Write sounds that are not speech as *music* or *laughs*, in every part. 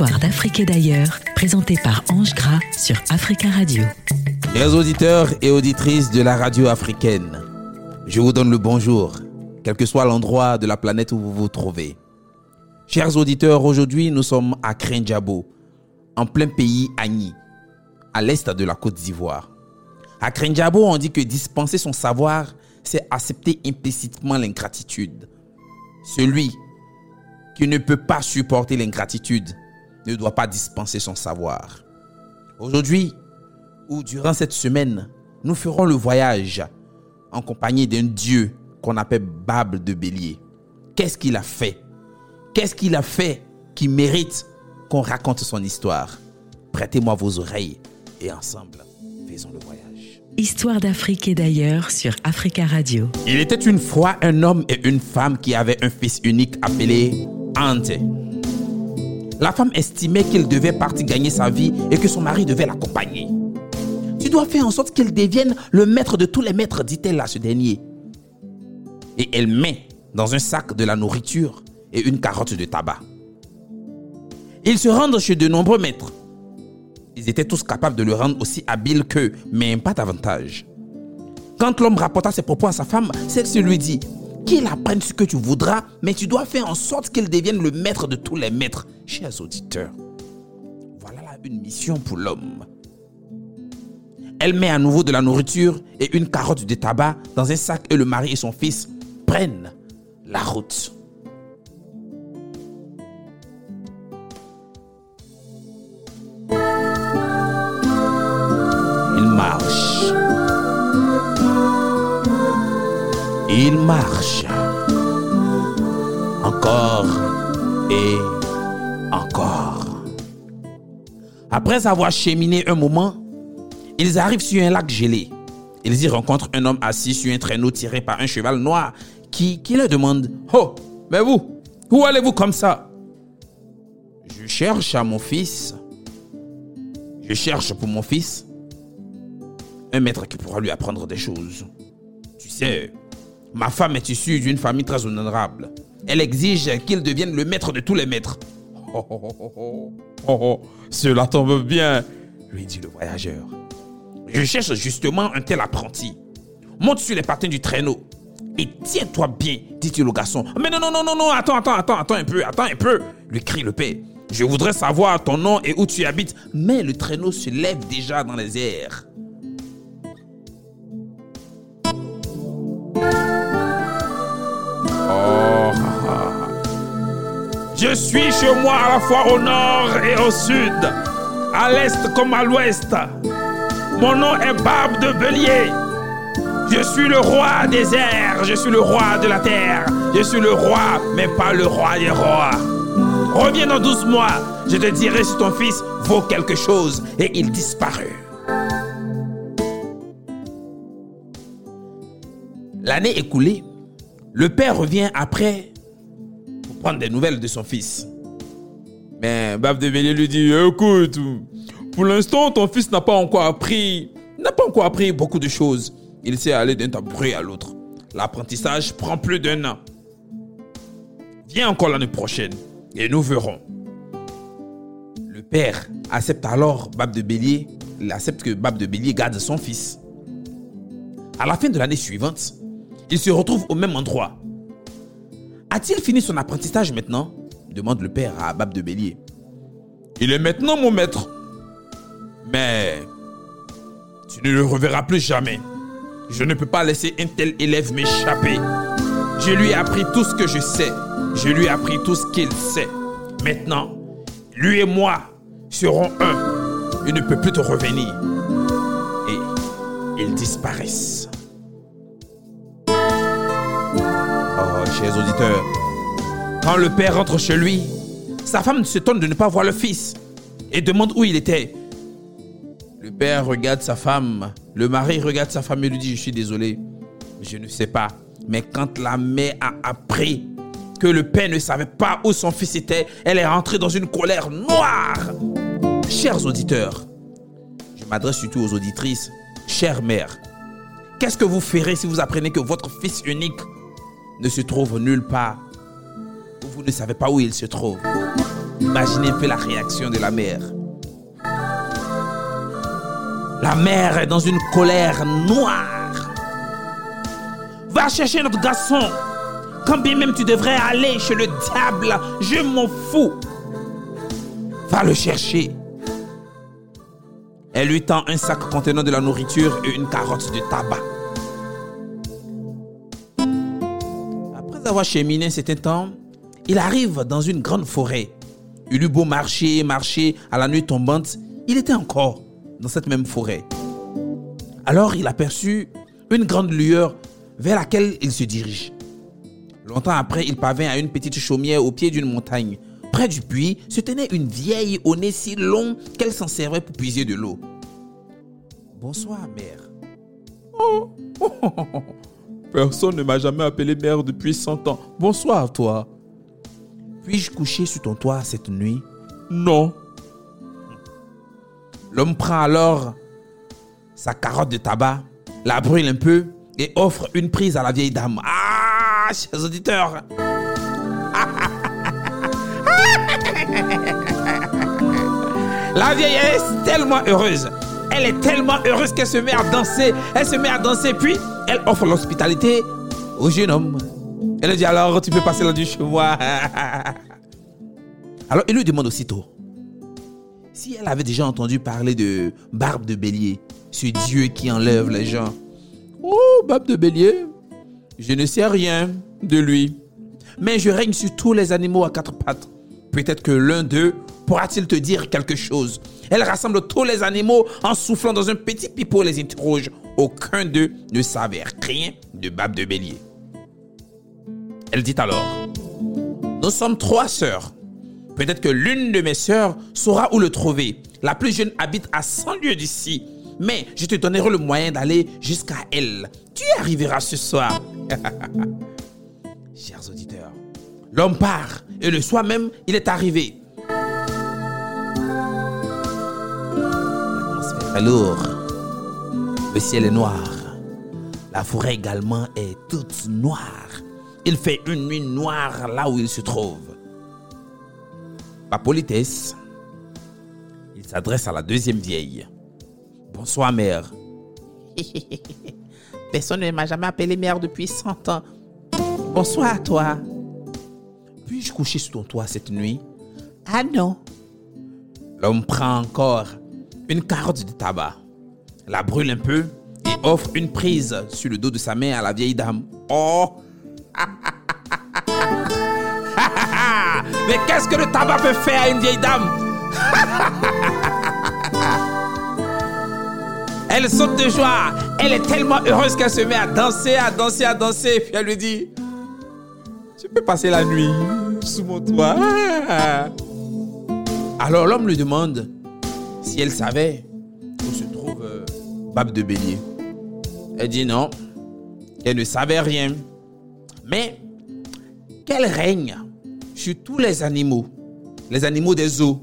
Histoire d'Afrique et d'ailleurs, présentée par Ange Gras sur Africa Radio. Chers auditeurs et auditrices de la radio africaine, je vous donne le bonjour, quel que soit l'endroit de la planète où vous vous trouvez. Chers auditeurs, aujourd'hui nous sommes à Krenjabo, en plein pays Agni, à l'est de la Côte d'Ivoire. À Krenjabo, on dit que dispenser son savoir, c'est accepter implicitement l'ingratitude. Celui qui ne peut pas supporter l'ingratitude ne doit pas dispenser son savoir. Aujourd'hui, ou durant cette semaine, nous ferons le voyage en compagnie d'un dieu qu'on appelle Bable de Bélier. Qu'est-ce qu'il a fait? Qu'est-ce qu'il a fait qui mérite qu'on raconte son histoire? Prêtez-moi vos oreilles et ensemble, faisons le voyage. Histoire d'Afrique et d'ailleurs sur Africa Radio. Il était une fois un homme et une femme qui avaient un fils unique appelé Ante. La femme estimait qu'il devait partir gagner sa vie et que son mari devait l'accompagner. Tu dois faire en sorte qu'il devienne le maître de tous les maîtres, dit-elle à ce dernier. Et elle met dans un sac de la nourriture et une carotte de tabac. Ils se rendent chez de nombreux maîtres. Ils étaient tous capables de le rendre aussi habile qu'eux, mais pas davantage. Quand l'homme rapporta ses propos à sa femme, celle-ci lui dit qu'il apprenne ce que tu voudras, mais tu dois faire en sorte qu'il devienne le maître de tous les maîtres. Chers auditeurs, voilà là une mission pour l'homme. Elle met à nouveau de la nourriture et une carotte de tabac dans un sac et le mari et son fils prennent la route. Marche. Encore et encore. Après avoir cheminé un moment, ils arrivent sur un lac gelé. Ils y rencontrent un homme assis sur un traîneau tiré par un cheval noir qui, qui leur demande Oh, mais vous, où allez-vous comme ça Je cherche à mon fils. Je cherche pour mon fils un maître qui pourra lui apprendre des choses. Tu sais, ma femme est issue d'une famille très honorable. Elle exige qu'il devienne le maître de tous les maîtres. Oh, oh, oh, oh, oh, oh, cela tombe bien, lui dit le voyageur. Je cherche justement un tel apprenti. Monte sur les patins du traîneau et tiens-toi bien, dit-il au garçon. Mais non, non, non, non, non, attends, attends, attends, attends un peu, attends un peu, lui crie le père. Je voudrais savoir ton nom et où tu habites. Mais le traîneau se lève déjà dans les airs. Je suis chez moi à la fois au nord et au sud, à l'est comme à l'ouest. Mon nom est Barbe de Bélier. Je suis le roi des airs, je suis le roi de la terre. Je suis le roi, mais pas le roi des rois. Reviens dans 12 mois, je te dirai si ton fils vaut quelque chose. Et il disparut. L'année écoulée, le père revient après prendre des nouvelles de son fils. Mais Bab de Bélier lui dit Écoute, pour l'instant, ton fils n'a pas encore appris, n'a pas encore appris beaucoup de choses. Il sait aller d'un tabouret à l'autre. L'apprentissage prend plus d'un an. Viens encore l'année prochaine et nous verrons. Le père accepte alors Bab de Bélier, il accepte que Bab de Bélier garde son fils. À la fin de l'année suivante, il se retrouve au même endroit. A-t-il fini son apprentissage maintenant demande le père à Bab de Bélier. Il est maintenant mon maître. Mais tu ne le reverras plus jamais. Je ne peux pas laisser un tel élève m'échapper. Je lui ai appris tout ce que je sais. Je lui ai appris tout ce qu'il sait. Maintenant, lui et moi serons un. Il ne peut plus te revenir. Et ils disparaissent. Chers auditeurs, quand le père rentre chez lui, sa femme s'étonne de ne pas voir le fils et demande où il était. Le père regarde sa femme, le mari regarde sa femme et lui dit, je suis désolé, je ne sais pas. Mais quand la mère a appris que le père ne savait pas où son fils était, elle est rentrée dans une colère noire. Chers auditeurs, je m'adresse surtout aux auditrices, chère mère, qu'est-ce que vous ferez si vous apprenez que votre fils unique ne se trouve nulle part ou vous ne savez pas où il se trouve Imaginez un peu la réaction de la mère. La mère est dans une colère noire. Va chercher notre garçon. Quand bien même tu devrais aller chez le diable, je m'en fous. Va le chercher. Elle lui tend un sac contenant de la nourriture et une carotte de tabac. Avoir cheminé un certain temps, il arrive dans une grande forêt. Il eut beau marcher, marcher à la nuit tombante, il était encore dans cette même forêt. Alors il aperçut une grande lueur vers laquelle il se dirige. Longtemps après, il parvint à une petite chaumière au pied d'une montagne. Près du puits se tenait une vieille au nez si long qu'elle s'en servait pour puiser de l'eau. Bonsoir, mère. Oh, Personne ne m'a jamais appelé mère depuis cent ans. Bonsoir, toi. Puis-je coucher sur ton toit cette nuit? Non. L'homme prend alors sa carotte de tabac, la brûle un peu et offre une prise à la vieille dame. Ah, chers auditeurs. *laughs* La vieille est tellement heureuse. Elle est tellement heureuse qu'elle se met à danser. Elle se met à danser, puis elle offre l'hospitalité au jeune homme. Elle lui dit alors, tu peux passer la nuit chez moi. Alors, il lui demande aussitôt si elle avait déjà entendu parler de Barbe de Bélier, ce dieu qui enlève les gens. Oh, Barbe de Bélier, je ne sais rien de lui, mais je règne sur tous les animaux à quatre pattes. Peut-être que l'un d'eux pourra-t-il te dire quelque chose. Elle rassemble tous les animaux en soufflant dans un petit pipeau les interroge. Aucun d'eux ne savait rien de Barbe de Bélier. Elle dit alors, nous sommes trois sœurs. Peut-être que l'une de mes sœurs saura où le trouver. La plus jeune habite à 100 lieues d'ici. Mais je te donnerai le moyen d'aller jusqu'à elle. Tu y arriveras ce soir. *laughs* Chers auditeurs, l'homme part et le soir même, il est arrivé. Est lourde. Le ciel est noir. La forêt également est toute noire. Il fait une nuit noire là où il se trouve. Par politesse, il s'adresse à la deuxième vieille. Bonsoir, mère. *laughs* Personne ne m'a jamais appelé mère depuis 100 ans. Bonsoir à toi. Puis-je coucher sur ton toit cette nuit? Ah non. L'homme prend encore une carotte de tabac, la brûle un peu et offre une prise sur le dos de sa mère à la vieille dame. Oh *laughs* Mais qu'est-ce que le tabac peut faire à une vieille dame? *laughs* Elle saute de joie. Elle est tellement heureuse qu'elle se met à danser, à danser, à danser. Puis elle lui dit Tu peux passer la nuit sous mon toit. Alors l'homme lui demande si elle savait où se trouve euh, Babe de Bélier. Elle dit non, elle ne savait rien. Mais qu'elle règne sur tous les animaux, les animaux des eaux.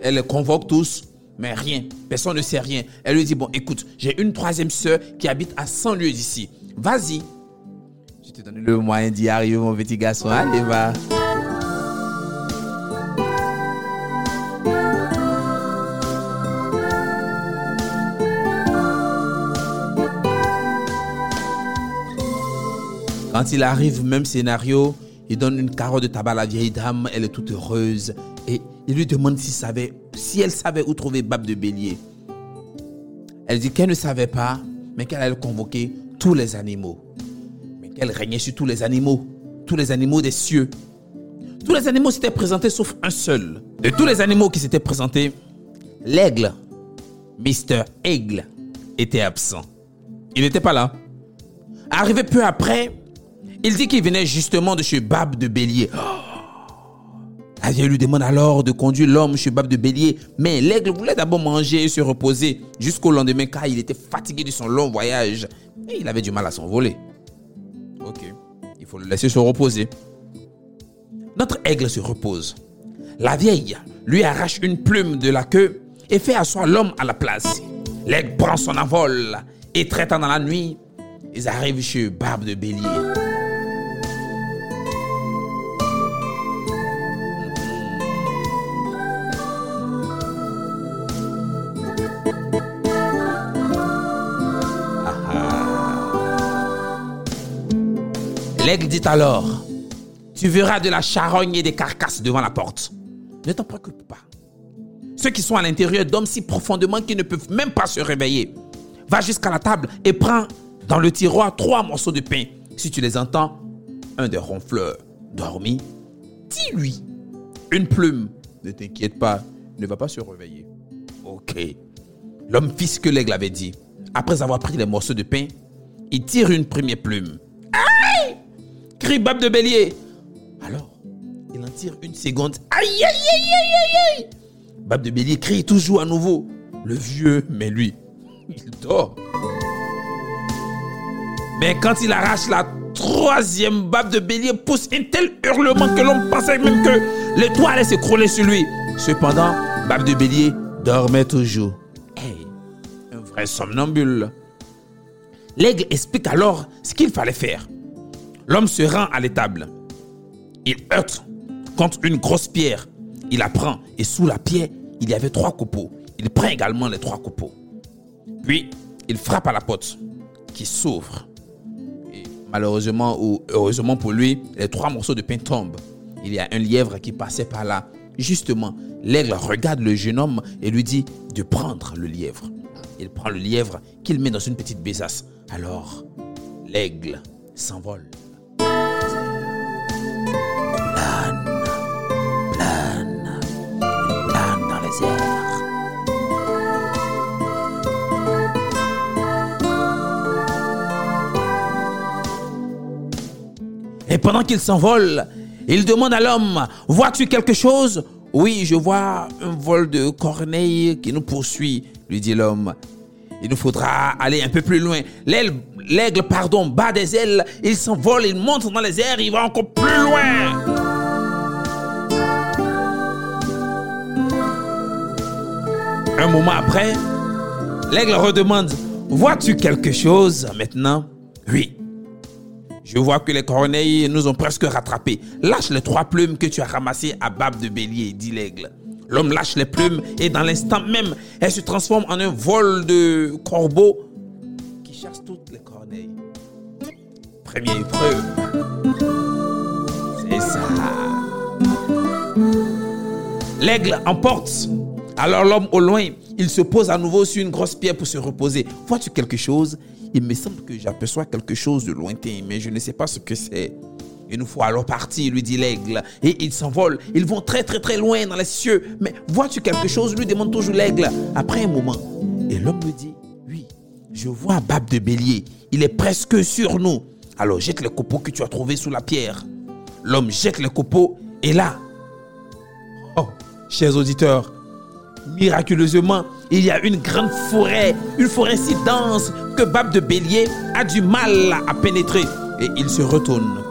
Elle les convoque tous, mais rien, personne ne sait rien. Elle lui dit, bon, écoute, j'ai une troisième sœur qui habite à 100 lieues d'ici. Vas-y. Je te donne le moyen d'y arriver, mon petit garçon. Allez, va. Quand il arrive, même scénario, il donne une carotte de tabac à la vieille dame, elle est toute heureuse. Et il lui demande si, savait, si elle savait où trouver Babe de Bélier. Elle dit qu'elle ne savait pas, mais qu'elle allait convoquer tous les animaux. Mais qu'elle régnait sur tous les animaux, tous les animaux des cieux. Tous les animaux s'étaient présentés sauf un seul. De tous les animaux qui s'étaient présentés, l'aigle, Mr. Aigle, était absent. Il n'était pas là. Arrivé peu après, il dit qu'il venait justement de chez Bab de Bélier. La vieille lui demande alors de conduire l'homme chez Bab de Bélier, mais l'aigle voulait d'abord manger et se reposer jusqu'au lendemain car il était fatigué de son long voyage et il avait du mal à s'envoler. Ok, il faut le laisser se reposer. Notre aigle se repose. La vieille lui arrache une plume de la queue et fait asseoir l'homme à la place. L'aigle prend son envol et traitant dans la nuit, ils arrivent chez Barbe de Bélier. L'aigle dit alors, tu verras de la charogne et des carcasses devant la porte. Ne t'en préoccupe pas. Ceux qui sont à l'intérieur dorment si profondément qu'ils ne peuvent même pas se réveiller. Va jusqu'à la table et prends dans le tiroir trois morceaux de pain. Si tu les entends, un des ronfleurs dormi, dis-lui une plume. Ne t'inquiète pas, ne va pas se réveiller. Ok. L'homme fit ce que l'aigle avait dit. Après avoir pris les morceaux de pain, il tire une première plume. Aïe Crie Bab de Bélier. Alors, il en tire une seconde. Aïe, aïe, aïe, aïe, aïe, Bab de Bélier crie toujours à nouveau. Le vieux, mais lui, il dort. Mais quand il arrache la troisième bab de bélier, pousse un tel hurlement que l'homme pensait même que le toit allait s'écrouler sur lui. Cependant, bab de bélier dormait toujours. Hey, un vrai somnambule. L'aigle explique alors ce qu'il fallait faire. L'homme se rend à l'étable. Il heurte contre une grosse pierre. Il la prend et sous la pierre, il y avait trois copeaux. Il prend également les trois copeaux. Puis, il frappe à la porte qui s'ouvre. Malheureusement ou heureusement pour lui, les trois morceaux de pain tombent. Il y a un lièvre qui passait par là. Justement, l'aigle regarde le jeune homme et lui dit de prendre le lièvre. Il prend le lièvre qu'il met dans une petite besace. Alors, l'aigle s'envole. Pendant qu'il s'envole, il demande à l'homme, vois-tu quelque chose? Oui, je vois un vol de corneilles qui nous poursuit, lui dit l'homme. Il nous faudra aller un peu plus loin. L'aigle, pardon, bat des ailes, il s'envole, il monte dans les airs, il va encore plus loin. Un moment après, l'aigle redemande, vois-tu quelque chose maintenant? Oui. Je vois que les corneilles nous ont presque rattrapés. Lâche les trois plumes que tu as ramassées à bab de bélier, dit l'aigle. L'homme lâche les plumes et dans l'instant même, elle se transforme en un vol de corbeaux qui chasse toutes les corneilles. Première épreuve. C'est ça. L'aigle emporte. Alors l'homme au loin, il se pose à nouveau sur une grosse pierre pour se reposer. Vois-tu quelque chose? Il me semble que j'aperçois quelque chose de lointain, mais je ne sais pas ce que c'est. Nous faut alors partir, lui dit l'aigle. Et ils s'envolent. Ils vont très très très loin dans les cieux. Mais vois-tu quelque chose? Lui demande toujours l'aigle. Après un moment, et l'homme me dit, oui, je vois un bab de bélier. Il est presque sur nous. Alors jette les copeaux que tu as trouvés sous la pierre. L'homme jette les copeaux et là, oh, chers auditeurs, miraculeusement, il y a une grande forêt, une forêt si dense que Bab de Bélier a du mal à pénétrer et il se retourne.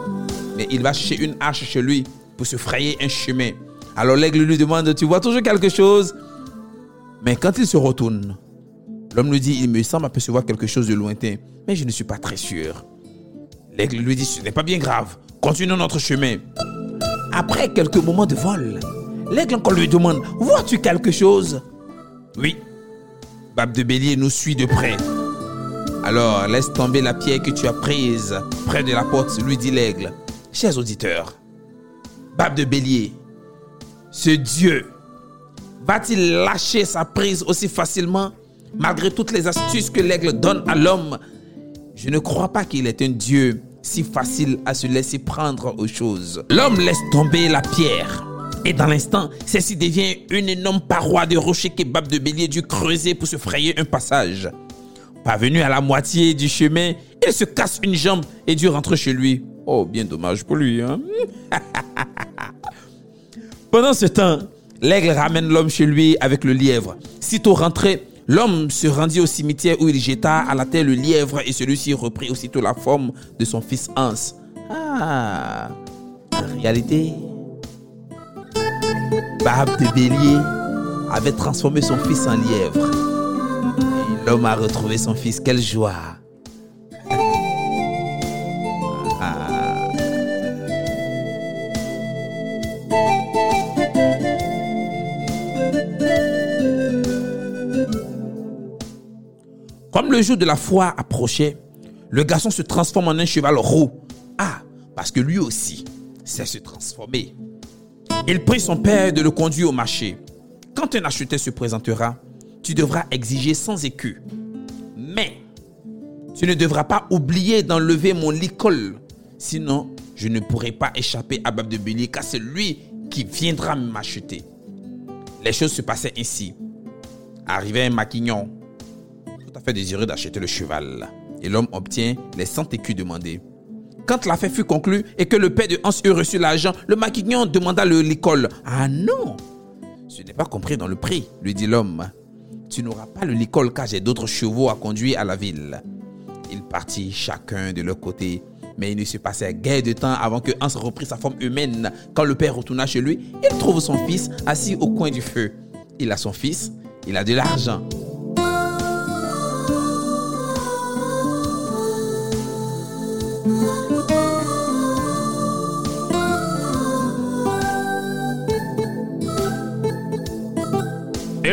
Mais il va chercher une hache chez lui pour se frayer un chemin. Alors l'aigle lui demande, tu vois toujours quelque chose? Mais quand il se retourne, l'homme lui dit, il me semble apercevoir quelque chose de lointain, mais je ne suis pas très sûr. L'aigle lui dit, ce n'est pas bien grave, continuons notre chemin. Après quelques moments de vol, l'aigle encore lui demande, vois-tu quelque chose? Oui. Bab de Bélier nous suit de près. Alors laisse tomber la pierre que tu as prise près de la porte, lui dit l'aigle. Chers auditeurs, Bab de Bélier, ce Dieu va-t-il lâcher sa prise aussi facilement? Malgré toutes les astuces que l'aigle donne à l'homme Je ne crois pas qu'il est un Dieu si facile à se laisser prendre aux choses. L'homme laisse tomber la pierre. Et dans l'instant, celle-ci devient une énorme paroi de rocher que Bab de Bélier dut creuser pour se frayer un passage. Parvenu à la moitié du chemin, il se casse une jambe et dut rentrer chez lui. Oh, bien dommage pour lui. Hein? *laughs* Pendant ce temps, l'aigle ramène l'homme chez lui avec le lièvre. Sitôt rentré, l'homme se rendit au cimetière où il jeta à la terre le lièvre et celui-ci reprit aussitôt la forme de son fils Hans. Ah, en réalité, Bab de Bélier avait transformé son fils en lièvre. L'homme a retrouvé son fils. Quelle joie! Comme le jour de la foi approchait, le garçon se transforme en un cheval roux. Ah, parce que lui aussi sait se transformer. Il prie son père de le conduire au marché. Quand un acheteur se présentera, tu devras exiger sans écu. Mais tu ne devras pas oublier d'enlever mon licol. Sinon, je ne pourrai pas échapper à Bab de Bélier car c'est lui qui viendra m'acheter. Les choses se passaient ainsi. Arrivait un maquignon, tout à fait désireux d'acheter le cheval. Et l'homme obtient les 100 écus demandés. Quand l'affaire fut conclue et que le père de Hans eut reçu l'argent, le maquignon demanda le licol. Ah non, ce n'est pas compris dans le prix, lui dit l'homme. Tu n'auras pas le licol car j'ai d'autres chevaux à conduire à la ville. Ils partirent chacun de leur côté. Mais il ne se passait guère de temps avant que Hans reprit sa forme humaine. Quand le père retourna chez lui, il trouve son fils assis au coin du feu. Il a son fils, il a de l'argent.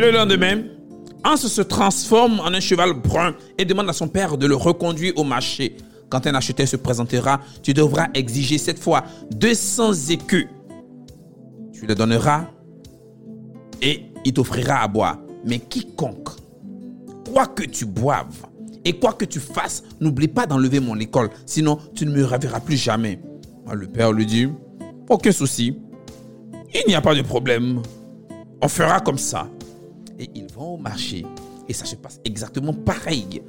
Le lendemain, Hans se transforme en un cheval brun et demande à son père de le reconduire au marché. Quand un acheteur se présentera, tu devras exiger cette fois 200 écus. Tu le donneras et il t'offrira à boire. Mais quiconque, quoi que tu boives et quoi que tu fasses, n'oublie pas d'enlever mon école, sinon tu ne me reverras plus jamais. Le père lui dit, aucun souci, il n'y a pas de problème, on fera comme ça. Et ils vont au marché et ça se passe exactement pareil.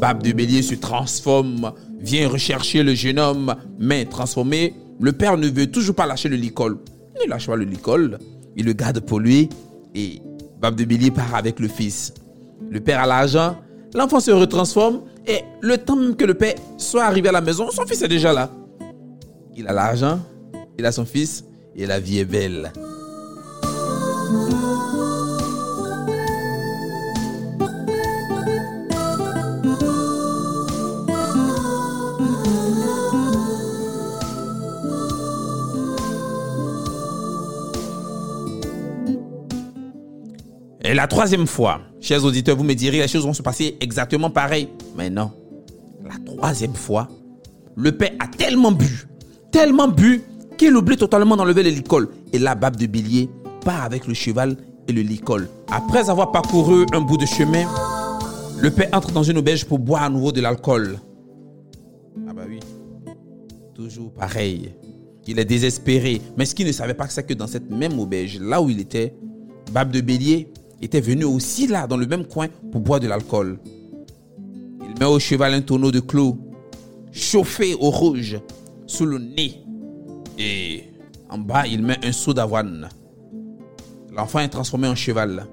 Bab de Bélier se transforme, vient rechercher le jeune homme, mais transformé, le père ne veut toujours pas lâcher le licol. Il ne lâche pas le licol, il le garde pour lui et Bab de Bélier part avec le fils. Le père a l'argent, l'enfant se retransforme et le temps que le père soit arrivé à la maison, son fils est déjà là. Il a l'argent, il a son fils et la vie est belle. La troisième fois, chers auditeurs, vous me direz, les choses vont se passer exactement pareil. Mais non. La troisième fois, le père a tellement bu, tellement bu, qu'il oublie totalement d'enlever le licol. Et la Bab de Bélier part avec le cheval et le licol. Après avoir parcouru un bout de chemin, le père entre dans une auberge pour boire à nouveau de l'alcool. Ah bah oui. Toujours pareil. Il est désespéré. Mais ce qu'il ne savait pas, c'est que dans cette même auberge, là où il était, Bab de Bélier était venu aussi là, dans le même coin, pour boire de l'alcool. Il met au cheval un tonneau de clous, chauffé au rouge, sous le nez. Et en bas, il met un seau d'avoine. L'enfant est transformé en cheval.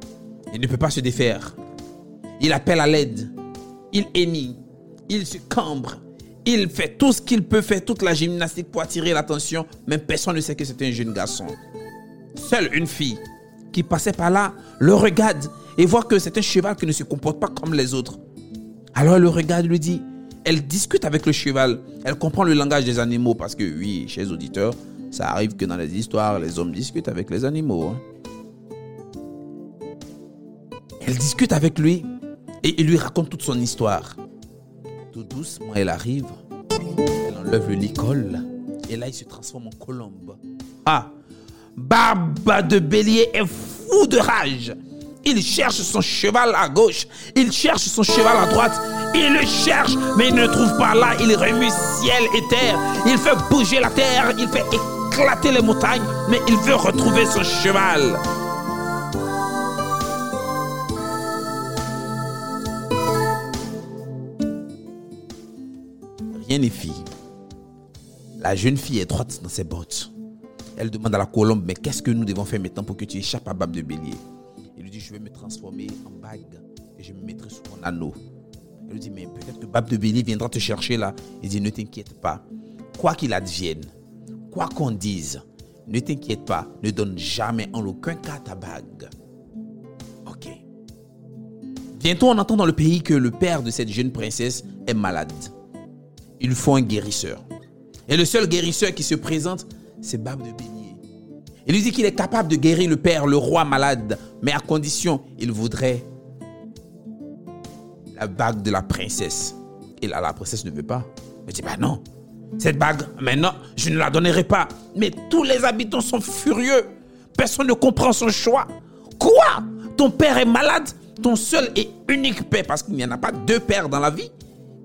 Il ne peut pas se défaire. Il appelle à l'aide. Il hennit. Il se cambre. Il fait tout ce qu'il peut faire, toute la gymnastique pour attirer l'attention, mais personne ne sait que c'est un jeune garçon. Seule une fille qui passait par là le regarde et voit que c'est un cheval qui ne se comporte pas comme les autres. Alors elle le regarde lui dit, elle discute avec le cheval, elle comprend le langage des animaux parce que oui, chez les auditeurs, ça arrive que dans les histoires, les hommes discutent avec les animaux. Hein. Elle discute avec lui et il lui raconte toute son histoire. Tout doucement, elle arrive, elle enlève le licol et là, il se transforme en colombe. Ah, Barbe de Bélier est fou de rage. Il cherche son cheval à gauche, il cherche son cheval à droite, il le cherche, mais il ne trouve pas là. Il remue ciel et terre, il fait bouger la terre, il fait éclater les montagnes, mais il veut retrouver son cheval. Rien n'est fille. La jeune fille est droite dans ses bottes. Elle demande à la colombe, mais qu'est-ce que nous devons faire maintenant pour que tu échappes à Bab de Bélier? Il lui dit, je vais me transformer en bague et je me mettrai sous mon anneau. Elle lui dit, mais peut-être que Bab de Bélier viendra te chercher là. Il dit, ne t'inquiète pas. Quoi qu'il advienne, quoi qu'on dise, ne t'inquiète pas, ne donne jamais en aucun cas ta bague. Ok. Bientôt, on entend dans le pays que le père de cette jeune princesse est malade. Il faut un guérisseur. Et le seul guérisseur qui se présente, c'est Bab de Bélier. Il lui dit qu'il est capable de guérir le père, le roi malade, mais à condition, il voudrait la bague de la princesse. Et là, la princesse ne veut pas. Elle dit, bah non, Cette bague, maintenant, je ne la donnerai pas. Mais tous les habitants sont furieux. Personne ne comprend son choix. Quoi? Ton père est malade? Ton seul et unique père, parce qu'il n'y en a pas deux pères dans la vie,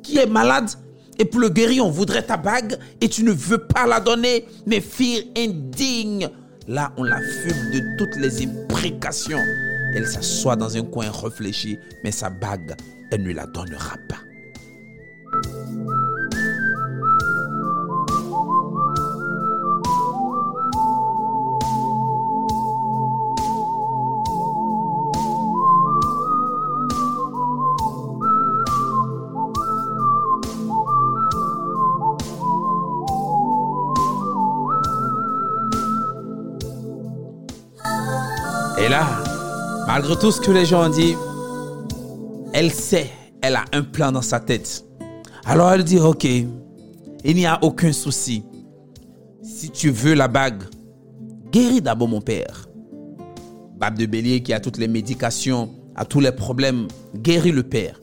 qui est malade et pour le guérir, on voudrait ta bague et tu ne veux pas la donner. Mais fille indigne. Là, on la fume de toutes les imprécations. Elle s'assoit dans un coin réfléchi, mais sa bague, elle ne la donnera pas. Et là, malgré tout ce que les gens ont dit, elle sait, elle a un plan dans sa tête. Alors elle dit, ok, il n'y a aucun souci. Si tu veux la bague, guéris d'abord mon père. Babe de bélier qui a toutes les médications, a tous les problèmes, guéris le père.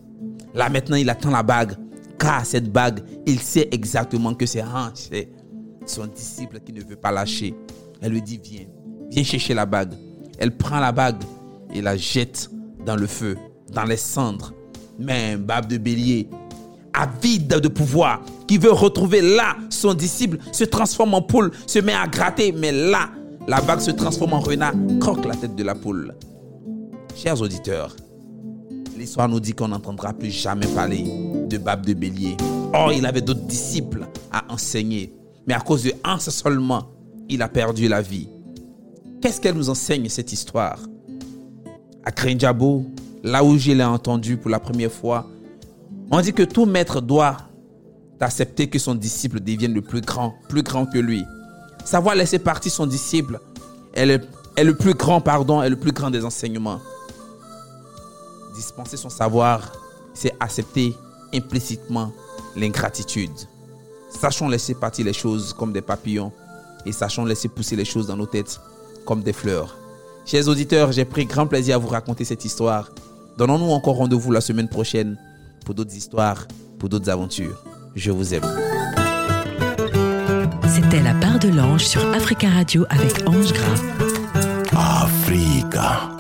Là maintenant, il attend la bague, car cette bague, il sait exactement que c'est c'est son disciple qui ne veut pas lâcher. Elle lui dit, viens, viens chercher la bague. Elle prend la bague et la jette dans le feu, dans les cendres. Mais Babe de Bélier, avide de pouvoir, qui veut retrouver là son disciple, se transforme en poule, se met à gratter. Mais là, la bague se transforme en renard, croque la tête de la poule. Chers auditeurs, l'histoire nous dit qu'on n'entendra plus jamais parler de Babe de Bélier. Or, il avait d'autres disciples à enseigner. Mais à cause de un seulement, il a perdu la vie. Qu'est-ce qu'elle nous enseigne cette histoire? À Krenjabo, là où je l'ai entendu pour la première fois, on dit que tout maître doit accepter que son disciple devienne le plus grand, plus grand que lui. Savoir laisser partir son disciple est le, plus grand, pardon, est le plus grand des enseignements. Dispenser son savoir, c'est accepter implicitement l'ingratitude. Sachons laisser partir les choses comme des papillons et sachons laisser pousser les choses dans nos têtes comme des fleurs. Chers auditeurs, j'ai pris grand plaisir à vous raconter cette histoire. Donnons-nous encore rendez-vous la semaine prochaine pour d'autres histoires, pour d'autres aventures. Je vous aime. C'était la part de l'ange sur Africa Radio avec Ange Gras. Africa.